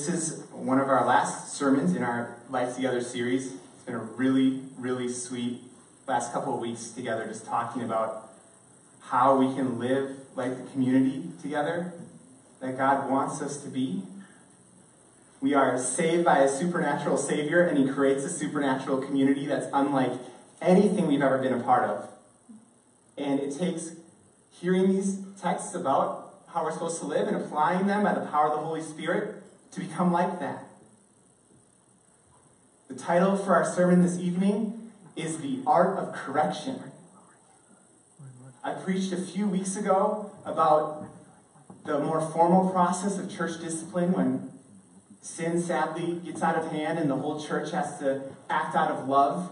This is one of our last sermons in our Life Together series. It's been a really, really sweet last couple of weeks together, just talking about how we can live like the community together that God wants us to be. We are saved by a supernatural Savior, and He creates a supernatural community that's unlike anything we've ever been a part of. And it takes hearing these texts about how we're supposed to live and applying them by the power of the Holy Spirit to become like that. The title for our sermon this evening is The Art of Correction. I preached a few weeks ago about the more formal process of church discipline when sin sadly gets out of hand and the whole church has to act out of love.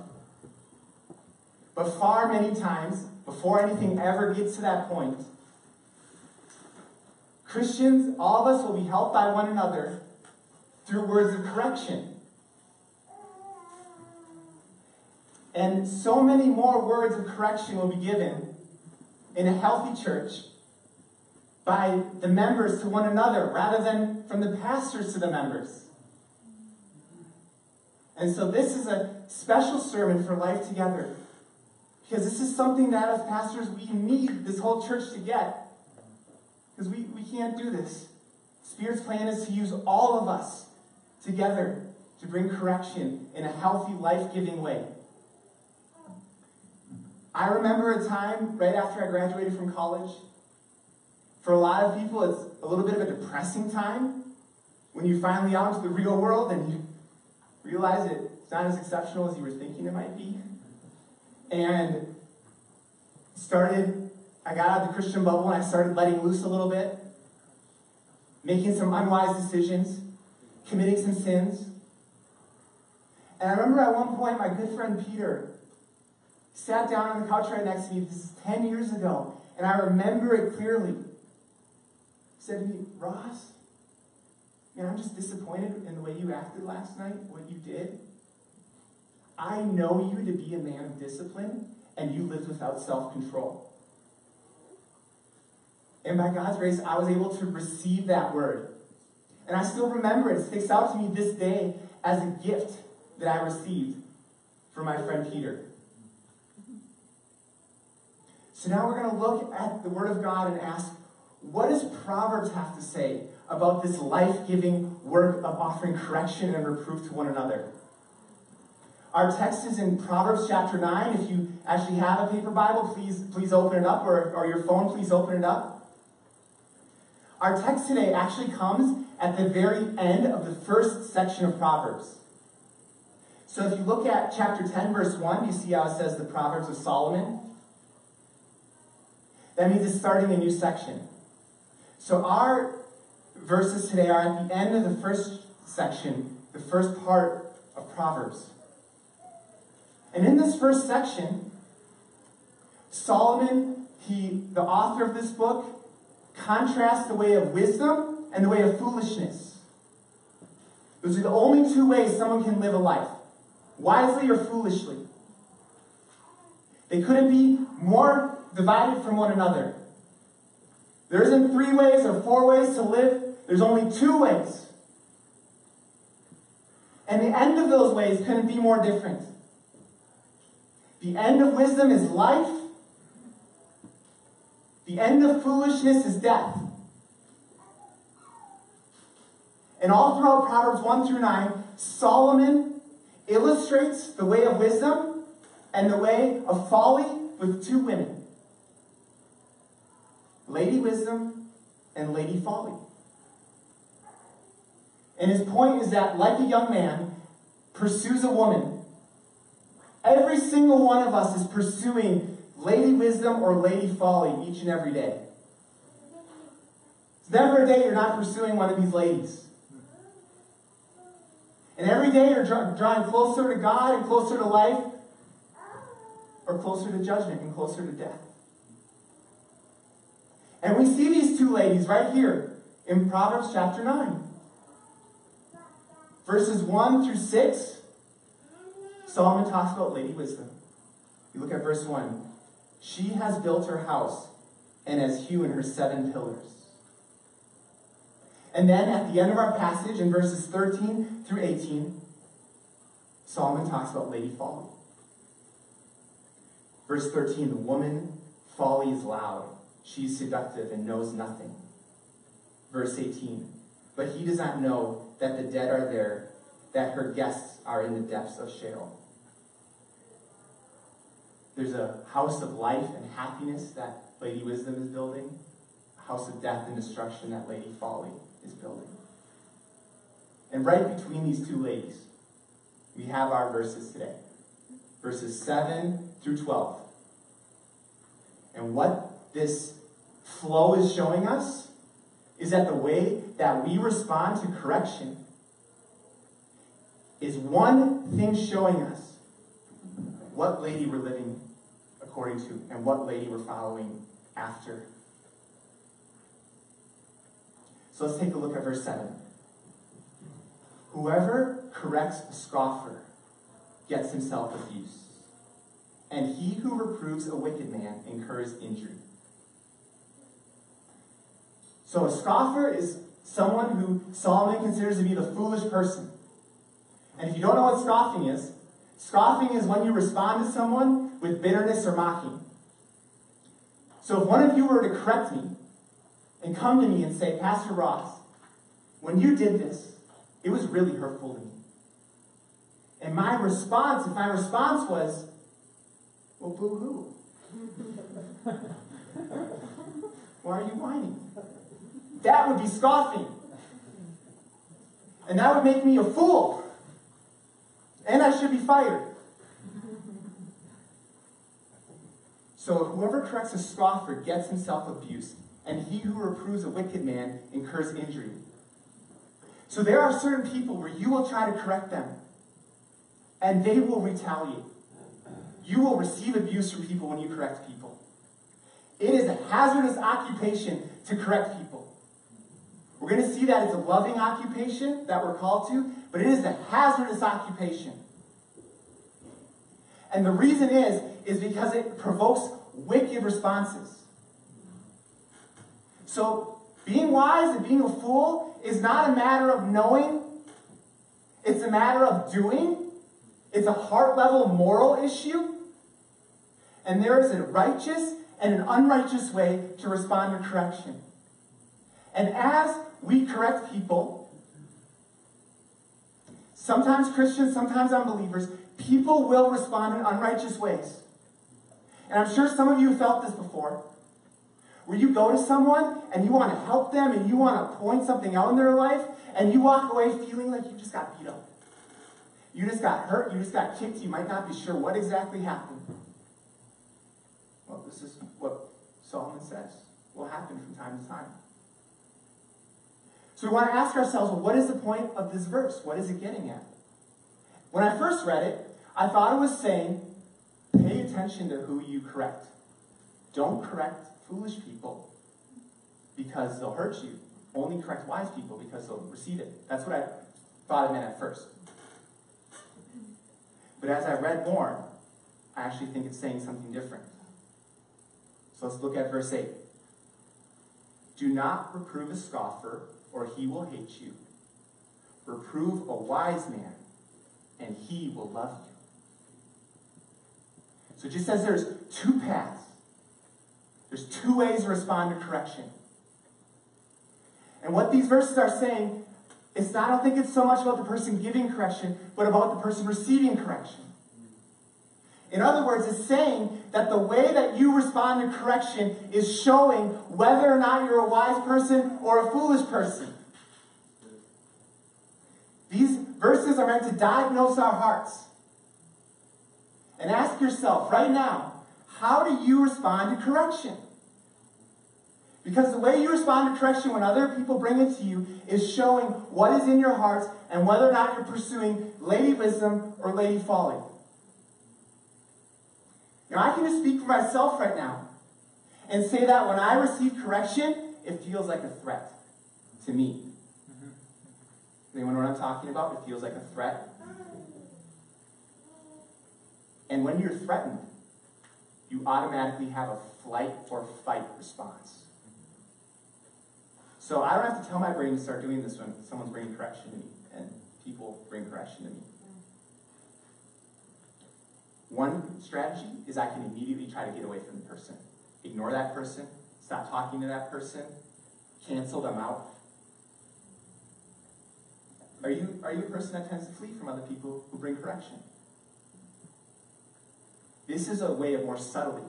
But far many times, before anything ever gets to that point, Christians, all of us will be helped by one another through words of correction. And so many more words of correction will be given in a healthy church by the members to one another rather than from the pastors to the members. And so this is a special sermon for life together. Because this is something that as pastors we need this whole church to get. Because we, we can't do this. Spirit's plan is to use all of us together to bring correction in a healthy, life giving way. I remember a time right after I graduated from college. For a lot of people, it's a little bit of a depressing time when you finally out into the real world and you realize it's not as exceptional as you were thinking it might be. And started, I got out of the Christian bubble and I started letting loose a little bit, making some unwise decisions, committing some sins. And I remember at one point, my good friend Peter sat down on the couch right next to me. This is 10 years ago. And I remember it clearly. He said to me, Ross, man, I'm just disappointed in the way you acted last night, what you did. I know you to be a man of discipline, and you lived without self control. And by God's grace, I was able to receive that word. And I still remember it. Sticks out to me this day as a gift that I received from my friend Peter. So now we're going to look at the Word of God and ask, what does Proverbs have to say about this life giving work of offering correction and reproof to one another? Our text is in Proverbs chapter 9. If you actually have a paper Bible, please, please open it up, or, or your phone, please open it up. Our text today actually comes at the very end of the first section of Proverbs. So if you look at chapter 10, verse 1, you see how it says the Proverbs of Solomon. That means it's starting a new section. So our verses today are at the end of the first section, the first part of Proverbs. And in this first section, Solomon, he, the author of this book, contrasts the way of wisdom and the way of foolishness. Those are the only two ways someone can live a life wisely or foolishly. They couldn't be more divided from one another. There isn't three ways or four ways to live, there's only two ways. And the end of those ways couldn't be more different. The end of wisdom is life. The end of foolishness is death. And all throughout Proverbs 1 through 9, Solomon illustrates the way of wisdom and the way of folly with two women Lady Wisdom and Lady Folly. And his point is that, like a young man pursues a woman, every single one of us is pursuing Lady Wisdom or Lady Folly each and every day. It's never a day you're not pursuing one of these ladies. And every day you're drawing closer to God and closer to life, or closer to judgment and closer to death. And we see these two ladies right here in Proverbs chapter 9. Verses 1 through 6, Solomon talks about Lady Wisdom. You look at verse 1. She has built her house and has hewn her seven pillars. And then at the end of our passage, in verses 13 through 18, Solomon talks about Lady Folly. Verse 13 The woman folly is loud, she is seductive and knows nothing. Verse 18 But he does not know that the dead are there, that her guests are in the depths of Sheol. There's a house of life and happiness that Lady Wisdom is building, a house of death and destruction that Lady Folly is building. And right between these two ladies, we have our verses today verses 7 through 12. And what this flow is showing us is that the way that we respond to correction is one thing showing us what lady we're living according to and what lady we're following after. So let's take a look at verse 7. Whoever corrects a scoffer gets himself abuse, and he who reproves a wicked man incurs injury. So a scoffer is someone who Solomon considers to be the foolish person. And if you don't know what scoffing is, scoffing is when you respond to someone with bitterness or mocking. So if one of you were to correct me and come to me and say, Pastor Ross, when you did this, it was really hurtful to me. And my response, if my response was, well, boo hoo. Why are you whining? That would be scoffing. And that would make me a fool. And I should be fired. So whoever corrects a scoffer gets himself abused, and he who reproves a wicked man incurs injury. So there are certain people where you will try to correct them, and they will retaliate. You will receive abuse from people when you correct people. It is a hazardous occupation to correct people. We're going to see that it's a loving occupation that we're called to, but it is a hazardous occupation. And the reason is, is because it provokes wicked responses. So, being wise and being a fool is not a matter of knowing, it's a matter of doing. It's a heart level moral issue. And there is a righteous and an unrighteous way to respond to correction. And as we correct people, sometimes Christians, sometimes unbelievers, people will respond in unrighteous ways. And I'm sure some of you felt this before. Where you go to someone and you want to help them and you want to point something out in their life, and you walk away feeling like you just got beat up. You just got hurt, you just got kicked, you might not be sure what exactly happened. Well, this is what Solomon says will happen from time to time. So we want to ask ourselves, well, what is the point of this verse? What is it getting at? When I first read it, I thought it was saying, pay attention to who you correct. Don't correct foolish people because they'll hurt you. Only correct wise people because they'll receive it. That's what I thought it meant at first. But as I read more, I actually think it's saying something different. So let's look at verse 8. Do not reprove a scoffer, or he will hate you. Reprove a wise man, and he will love you. So just says there's two paths. There's two ways to respond to correction. And what these verses are saying, it's not, I don't think it's so much about the person giving correction, but about the person receiving correction. In other words, it's saying that the way that you respond to correction is showing whether or not you're a wise person or a foolish person. These verses are meant to diagnose our hearts. And ask yourself right now, how do you respond to correction? Because the way you respond to correction when other people bring it to you is showing what is in your hearts and whether or not you're pursuing lady wisdom or lady folly. Now, I can just speak for myself right now and say that when I receive correction, it feels like a threat to me. Mm-hmm. Anyone know what I'm talking about? It feels like a threat. And when you're threatened, you automatically have a flight or fight response. So I don't have to tell my brain to start doing this when someone's bringing correction to me and people bring correction to me. One strategy is I can immediately try to get away from the person. Ignore that person, stop talking to that person, cancel them out. Are you, are you a person that tends to flee from other people who bring correction? This is a way of more subtly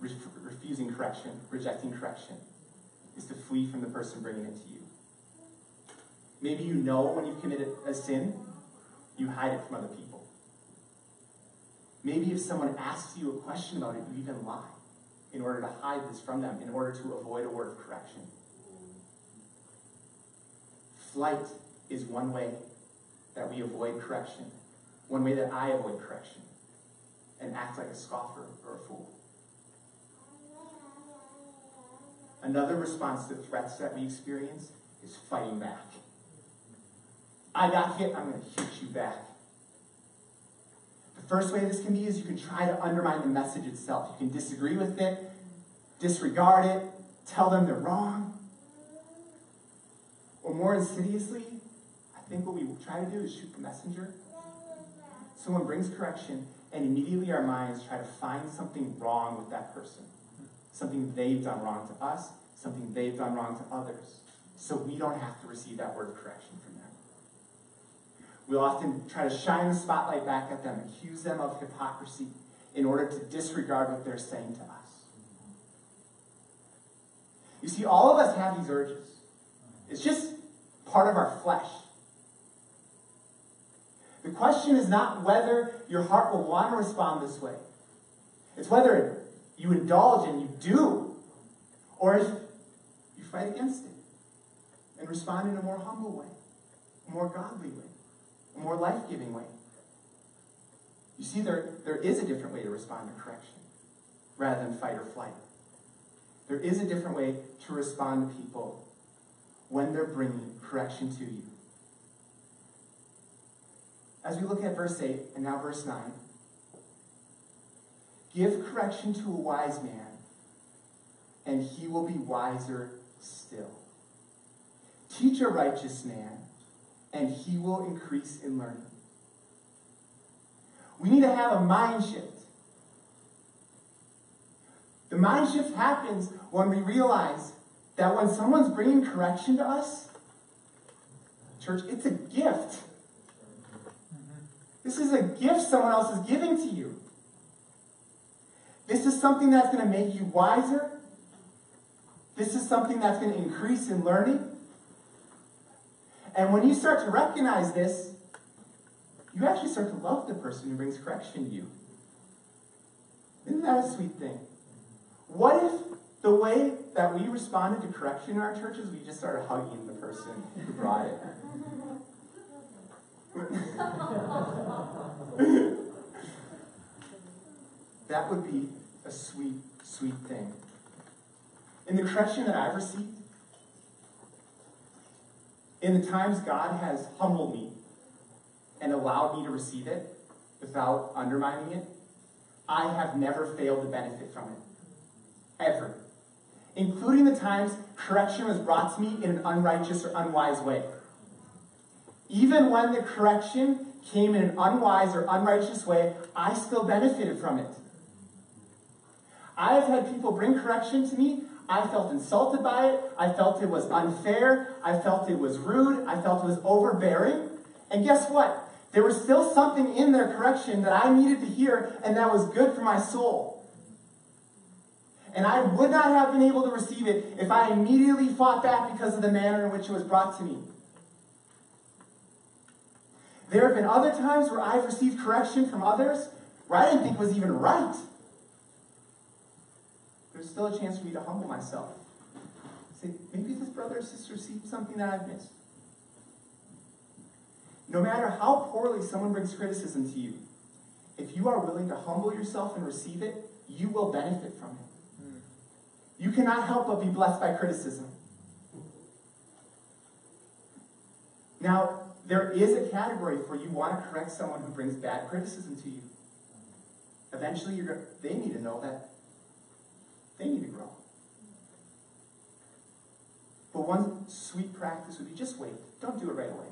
refusing correction, rejecting correction, is to flee from the person bringing it to you. Maybe you know when you've committed a sin, you hide it from other people. Maybe if someone asks you a question about it, you even lie in order to hide this from them, in order to avoid a word of correction. Flight is one way that we avoid correction, one way that I avoid correction, and act like a scoffer or a fool. Another response to threats that we experience is fighting back. I got hit, I'm going to hit you back. First way this can be is you can try to undermine the message itself. You can disagree with it, disregard it, tell them they're wrong. Or more insidiously, I think what we try to do is shoot the messenger. Someone brings correction, and immediately our minds try to find something wrong with that person something they've done wrong to us, something they've done wrong to others. So we don't have to receive that word of correction from them. We'll often try to shine the spotlight back at them, accuse them of hypocrisy in order to disregard what they're saying to us. You see, all of us have these urges. It's just part of our flesh. The question is not whether your heart will want to respond this way. It's whether you indulge and you do, or if you fight against it and respond in a more humble way, a more godly way, more life giving way. You see, there, there is a different way to respond to correction rather than fight or flight. There is a different way to respond to people when they're bringing correction to you. As we look at verse 8 and now verse 9, Give correction to a wise man, and he will be wiser still. Teach a righteous man, and he will increase in learning. We need to have a mind shift. The mind shift happens when we realize that when someone's bringing correction to us, church, it's a gift. This is a gift someone else is giving to you. This is something that's going to make you wiser. This is something that's going to increase in learning. And when you start to recognize this, you actually start to love the person who brings correction to you. Isn't that a sweet thing? What if the way that we responded to correction in our churches, we just started hugging the person who brought it? that would be a sweet, sweet thing. In the correction that I've received, in the times God has humbled me and allowed me to receive it without undermining it, I have never failed to benefit from it. Ever. Including the times correction was brought to me in an unrighteous or unwise way. Even when the correction came in an unwise or unrighteous way, I still benefited from it. I've had people bring correction to me. I felt insulted by it. I felt it was unfair. I felt it was rude. I felt it was overbearing. And guess what? There was still something in their correction that I needed to hear, and that was good for my soul. And I would not have been able to receive it if I immediately fought back because of the manner in which it was brought to me. There have been other times where I've received correction from others where I didn't think was even right there's still a chance for me to humble myself. Say, maybe this brother or sister sees something that I've missed. No matter how poorly someone brings criticism to you, if you are willing to humble yourself and receive it, you will benefit from it. Hmm. You cannot help but be blessed by criticism. Now, there is a category for you want to correct someone who brings bad criticism to you. Eventually, you're, they need to know that they need to grow. But one sweet practice would be just wait. Don't do it right away.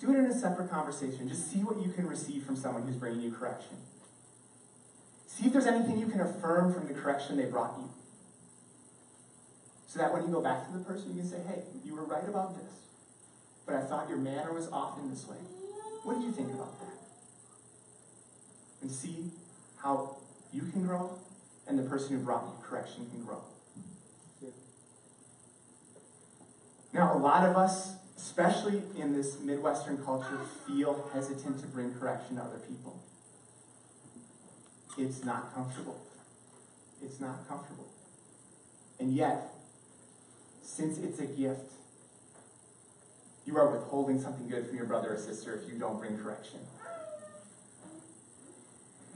Do it in a separate conversation. Just see what you can receive from someone who's bringing you correction. See if there's anything you can affirm from the correction they brought you. So that when you go back to the person, you can say, hey, you were right about this, but I thought your manner was off in this way. What do you think about that? And see how you can grow and the person who brought you correction can grow. Now, a lot of us, especially in this Midwestern culture, feel hesitant to bring correction to other people. It's not comfortable. It's not comfortable. And yet, since it's a gift, you are withholding something good from your brother or sister if you don't bring correction.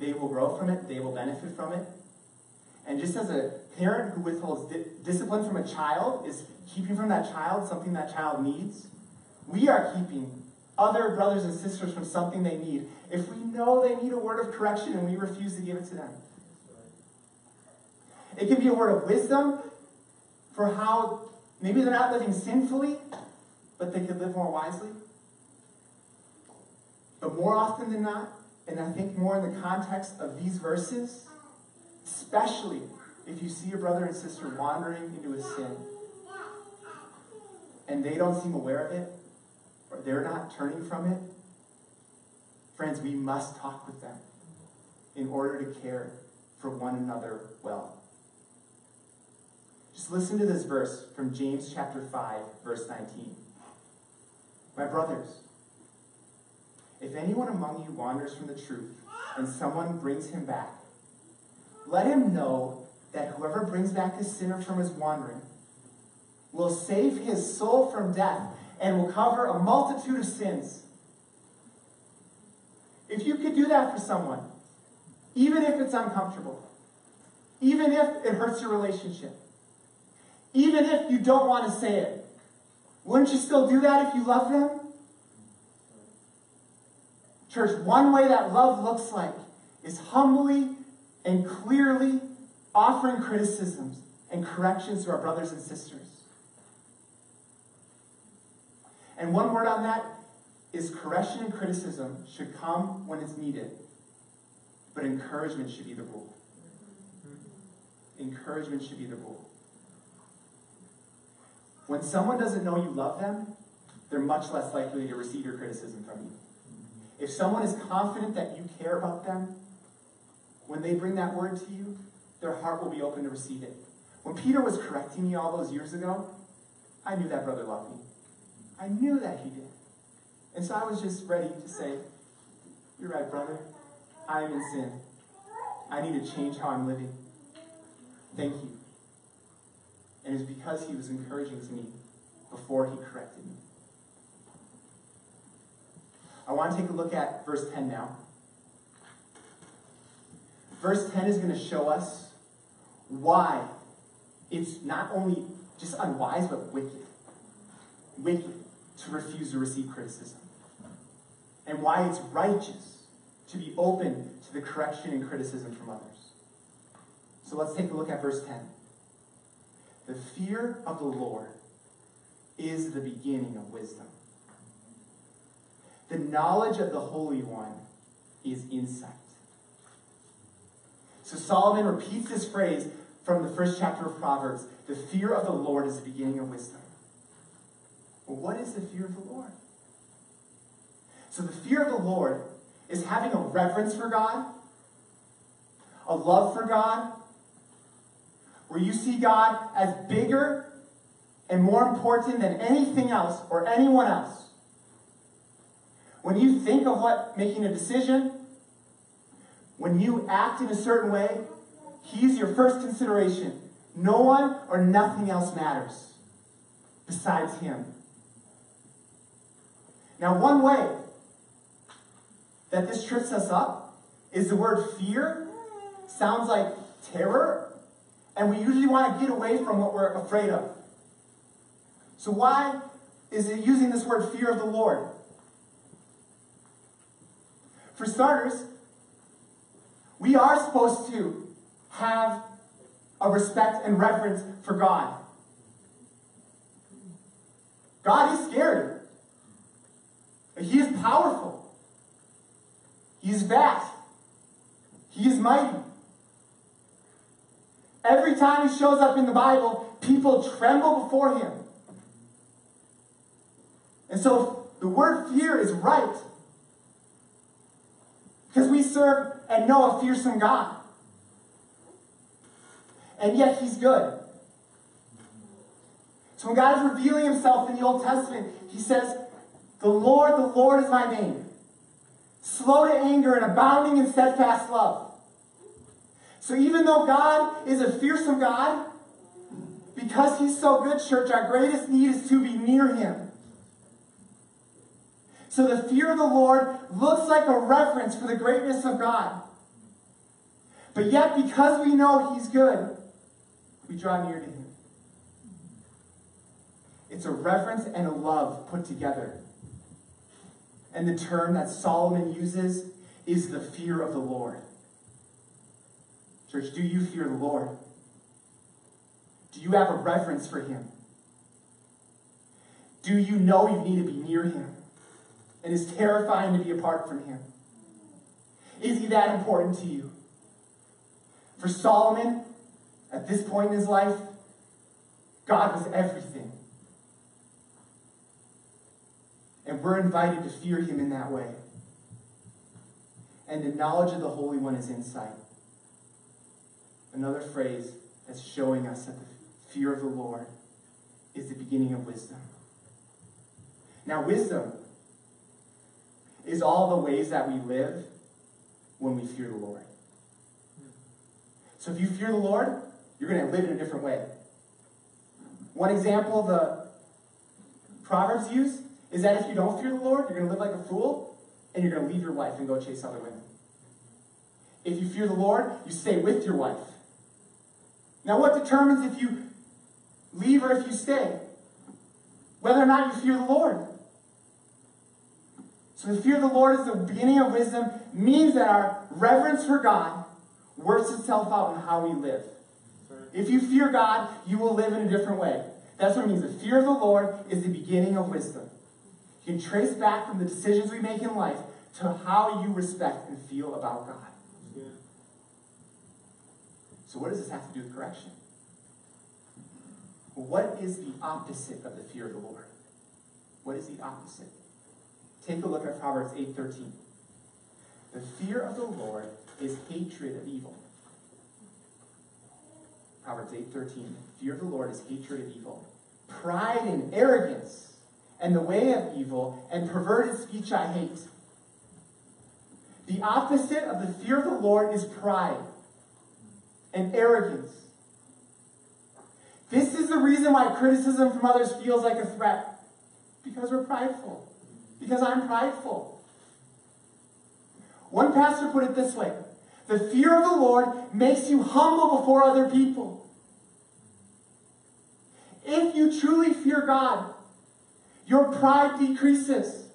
They will grow from it, they will benefit from it. And just as a parent who withholds di- discipline from a child is keeping from that child something that child needs, we are keeping other brothers and sisters from something they need if we know they need a word of correction and we refuse to give it to them. It can be a word of wisdom for how maybe they're not living sinfully, but they could live more wisely. But more often than not, and I think more in the context of these verses, especially if you see your brother and sister wandering into a sin and they don't seem aware of it, or they're not turning from it, friends, we must talk with them in order to care for one another well. Just listen to this verse from James chapter 5, verse 19. My brothers, if anyone among you wanders from the truth and someone brings him back, let him know that whoever brings back a sinner from his wandering will save his soul from death and will cover a multitude of sins. If you could do that for someone, even if it's uncomfortable, even if it hurts your relationship, even if you don't want to say it, wouldn't you still do that if you love them? Church, one way that love looks like is humbly and clearly offering criticisms and corrections to our brothers and sisters. And one word on that is correction and criticism should come when it's needed, but encouragement should be the rule. Encouragement should be the rule. When someone doesn't know you love them, they're much less likely to receive your criticism from you. If someone is confident that you care about them, when they bring that word to you, their heart will be open to receive it. When Peter was correcting me all those years ago, I knew that brother loved me. I knew that he did. And so I was just ready to say, You're right, brother. I am in sin. I need to change how I'm living. Thank you. And it's because he was encouraging to me before he corrected me. I want to take a look at verse 10 now. Verse 10 is going to show us why it's not only just unwise, but wicked. Wicked to refuse to receive criticism. And why it's righteous to be open to the correction and criticism from others. So let's take a look at verse 10. The fear of the Lord is the beginning of wisdom. The knowledge of the Holy One is insight. So Solomon repeats this phrase from the first chapter of Proverbs the fear of the Lord is the beginning of wisdom. Well, what is the fear of the Lord? So the fear of the Lord is having a reverence for God, a love for God, where you see God as bigger and more important than anything else or anyone else. When you think of what making a decision, when you act in a certain way, He's your first consideration. No one or nothing else matters besides Him. Now, one way that this trips us up is the word fear sounds like terror, and we usually want to get away from what we're afraid of. So, why is it using this word fear of the Lord? For starters, we are supposed to have a respect and reverence for God. God is scary. He is powerful. He is vast. He is mighty. Every time he shows up in the Bible, people tremble before him. And so the word fear is right. Because we serve and know a fearsome God. And yet he's good. So when God is revealing himself in the Old Testament, he says, The Lord, the Lord is my name. Slow to anger and abounding in steadfast love. So even though God is a fearsome God, because he's so good, church, our greatest need is to be near him. So the fear of the Lord looks like a reference for the greatness of God. But yet, because we know he's good, we draw near to him. It's a reverence and a love put together. And the term that Solomon uses is the fear of the Lord. Church, do you fear the Lord? Do you have a reverence for him? Do you know you need to be near him? And is terrifying to be apart from him? Is he that important to you? For Solomon, at this point in his life, God was everything. And we're invited to fear him in that way. And the knowledge of the Holy One is insight. Another phrase that's showing us that the fear of the Lord is the beginning of wisdom. Now, wisdom is all the ways that we live when we fear the Lord. So if you fear the Lord, you're going to live in a different way. One example the Proverbs use is that if you don't fear the Lord, you're going to live like a fool and you're going to leave your wife and go chase other women. If you fear the Lord, you stay with your wife. Now, what determines if you leave or if you stay? Whether or not you fear the Lord. So, the fear of the Lord is the beginning of wisdom, means that our reverence for God works itself out in how we live. If you fear God, you will live in a different way. That's what it means. The fear of the Lord is the beginning of wisdom. You can trace back from the decisions we make in life to how you respect and feel about God. So, what does this have to do with correction? What is the opposite of the fear of the Lord? What is the opposite? Take a look at Proverbs 8:13. The fear of the Lord is hatred of evil. Proverbs 8:13. Fear of the Lord is hatred of evil. Pride and arrogance and the way of evil and perverted speech I hate. The opposite of the fear of the Lord is pride and arrogance. This is the reason why criticism from others feels like a threat. Because we're prideful. Because I'm prideful. One pastor put it this way The fear of the Lord makes you humble before other people. If you truly fear God, your pride decreases.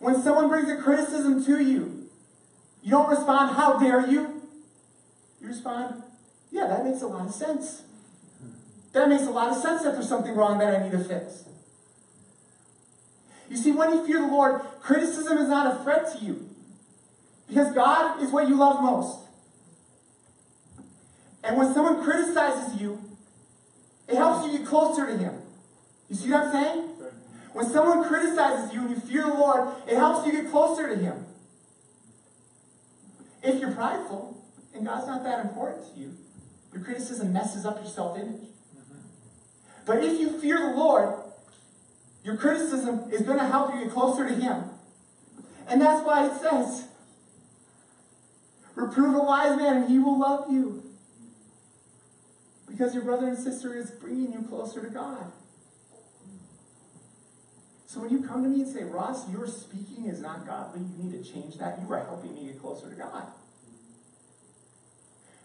When someone brings a criticism to you, you don't respond, How dare you? You respond, Yeah, that makes a lot of sense. That makes a lot of sense that there's something wrong that I need to fix. You see, when you fear the Lord, criticism is not a threat to you. Because God is what you love most. And when someone criticizes you, it helps you get closer to Him. You see what I'm saying? When someone criticizes you and you fear the Lord, it helps you get closer to Him. If you're prideful and God's not that important to you, your criticism messes up your self image. Mm-hmm. But if you fear the Lord, your criticism is going to help you get closer to Him. And that's why it says, Reprove a wise man and he will love you. Because your brother and sister is bringing you closer to God. So when you come to me and say, Ross, your speaking is not godly, you need to change that, you are helping me get closer to God.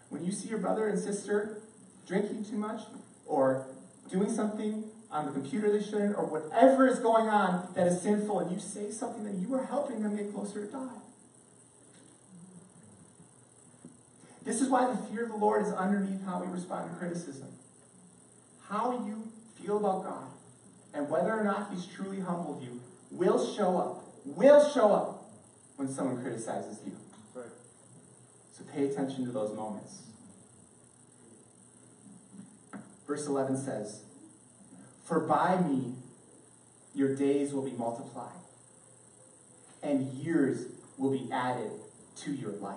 When you see your brother and sister drinking too much, or doing something on the computer they shouldn't, or whatever is going on that is sinful, and you say something that you are helping them get closer to God. This is why the fear of the Lord is underneath how we respond to criticism. How you feel about God and whether or not he's truly humbled you will show up, will show up when someone criticizes you. Right. So pay attention to those moments. Verse 11 says, For by me your days will be multiplied, and years will be added to your life.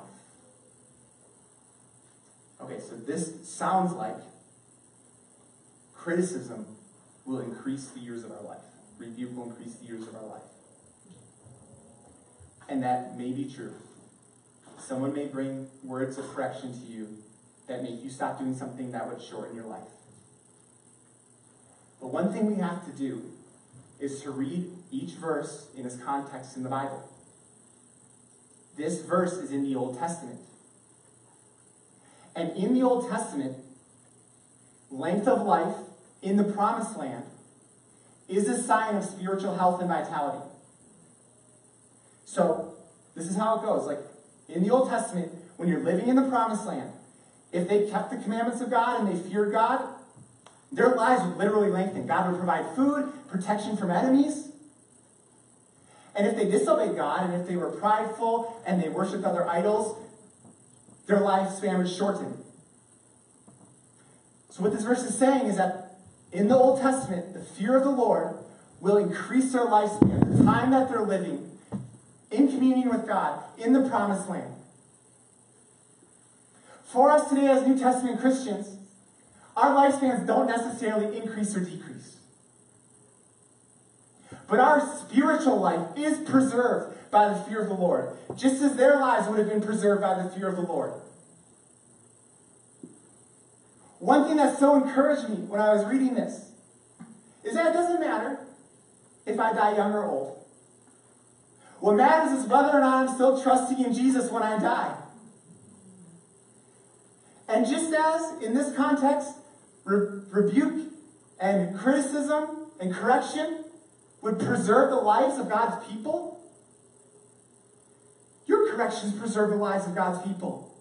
Okay, so this sounds like criticism will increase the years of our life. Rebuke will increase the years of our life. And that may be true. Someone may bring words of correction to you that make you stop doing something that would shorten your life. But one thing we have to do is to read each verse in its context in the Bible. This verse is in the Old Testament. And in the Old Testament, length of life in the promised land is a sign of spiritual health and vitality. So, this is how it goes. Like, in the Old Testament, when you're living in the promised land, if they kept the commandments of God and they feared God, their lives would literally lengthen. God would provide food, protection from enemies. And if they disobeyed God, and if they were prideful and they worshiped other idols, their lifespan would shorten. So, what this verse is saying is that in the Old Testament, the fear of the Lord will increase their lifespan, the time that they're living in communion with God in the promised land. For us today, as New Testament Christians, our lifespans don't necessarily increase or decrease. But our spiritual life is preserved by the fear of the Lord, just as their lives would have been preserved by the fear of the Lord. One thing that so encouraged me when I was reading this is that it doesn't matter if I die young or old. What matters is whether or not I'm still trusting in Jesus when I die. And just as in this context, re- rebuke and criticism and correction would preserve the lives of God's people, your corrections preserve the lives of God's people.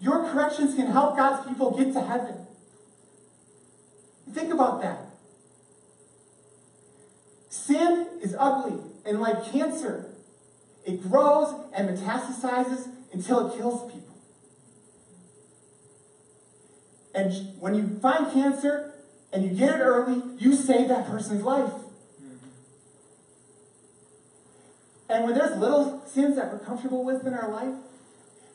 Your corrections can help God's people get to heaven. Think about that. Sin is ugly, and like cancer, it grows and metastasizes until it kills people. And when you find cancer and you get it early, you save that person's life. And when there's little sins that we're comfortable with in our life,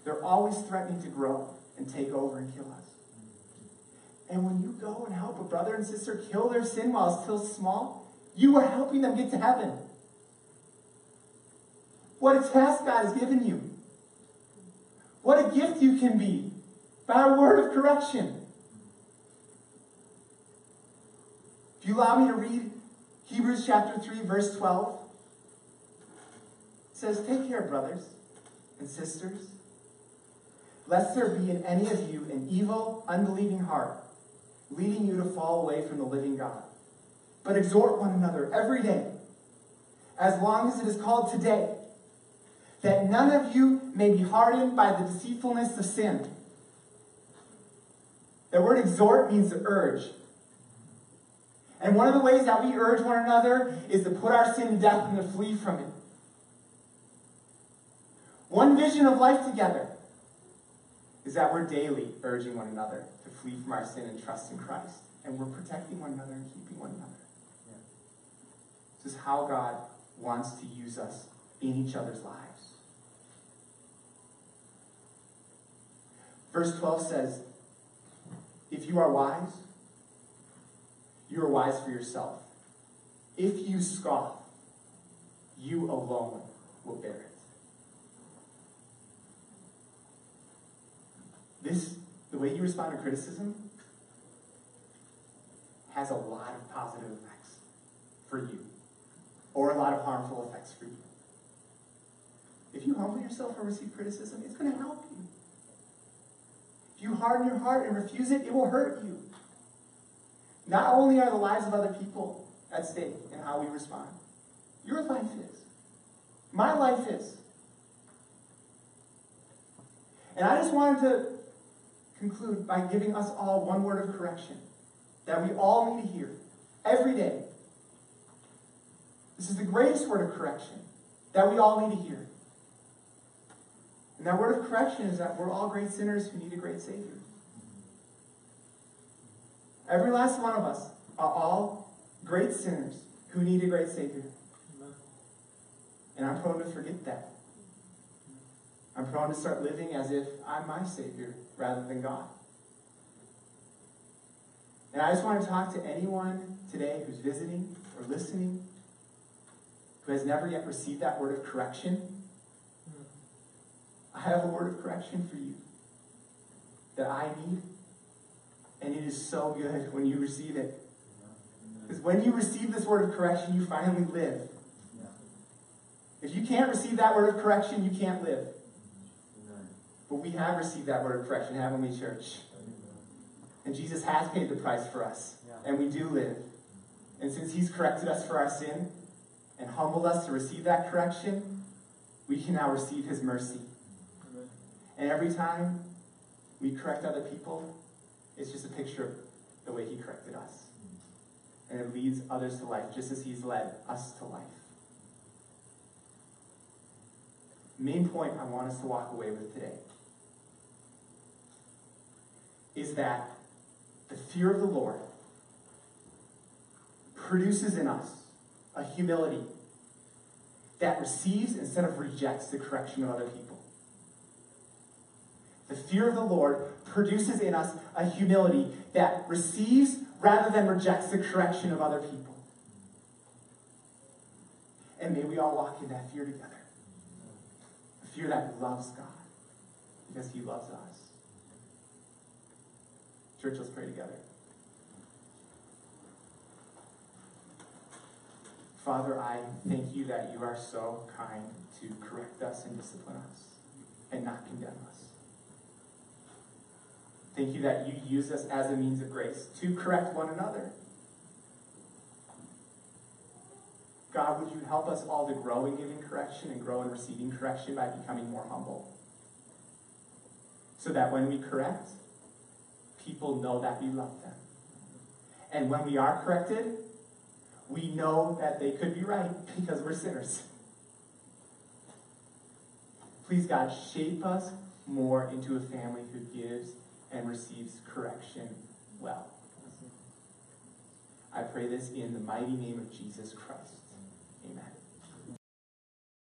they're always threatening to grow and take over and kill us. And when you go and help a brother and sister kill their sin while it's still small, you are helping them get to heaven. What a task God has given you. What a gift you can be by a word of correction. You allow me to read Hebrews chapter 3, verse 12, it says, Take care, brothers and sisters, lest there be in any of you an evil, unbelieving heart, leading you to fall away from the living God. But exhort one another every day, as long as it is called today, that none of you may be hardened by the deceitfulness of sin. The word exhort means to urge. And one of the ways that we urge one another is to put our sin to death and to flee from it. One vision of life together is that we're daily urging one another to flee from our sin and trust in Christ. And we're protecting one another and keeping one another. Yeah. This is how God wants to use us in each other's lives. Verse 12 says, If you are wise, you are wise for yourself. If you scoff, you alone will bear it. This, the way you respond to criticism, has a lot of positive effects for you, or a lot of harmful effects for you. If you humble yourself and receive criticism, it's going to help you. If you harden your heart and refuse it, it will hurt you. Not only are the lives of other people at stake in how we respond, your life is. My life is. And I just wanted to conclude by giving us all one word of correction that we all need to hear every day. This is the greatest word of correction that we all need to hear. And that word of correction is that we're all great sinners who need a great Savior. Every last one of us are all great sinners who need a great Savior. And I'm prone to forget that. I'm prone to start living as if I'm my Savior rather than God. And I just want to talk to anyone today who's visiting or listening who has never yet received that word of correction. I have a word of correction for you that I need. And it is so good when you receive it. Because when you receive this word of correction, you finally live. If you can't receive that word of correction, you can't live. But we have received that word of correction, haven't we, church? And Jesus has paid the price for us. And we do live. And since He's corrected us for our sin and humbled us to receive that correction, we can now receive His mercy. And every time we correct other people, it's just a picture of the way He corrected us. And it leads others to life, just as He's led us to life. main point I want us to walk away with today is that the fear of the Lord produces in us a humility that receives instead of rejects the correction of other people. The fear of the Lord produces in us a humility that receives rather than rejects the correction of other people. And may we all walk in that fear together A fear that loves God because he loves us. Church, let's pray together. Father, I thank you that you are so kind to correct us and discipline us and not condemn us. Thank you that you use us as a means of grace to correct one another. God, would you help us all to grow in giving correction and grow in receiving correction by becoming more humble? So that when we correct, people know that we love them. And when we are corrected, we know that they could be right because we're sinners. Please, God, shape us more into a family who gives and receives correction well. I pray this in the mighty name of Jesus Christ.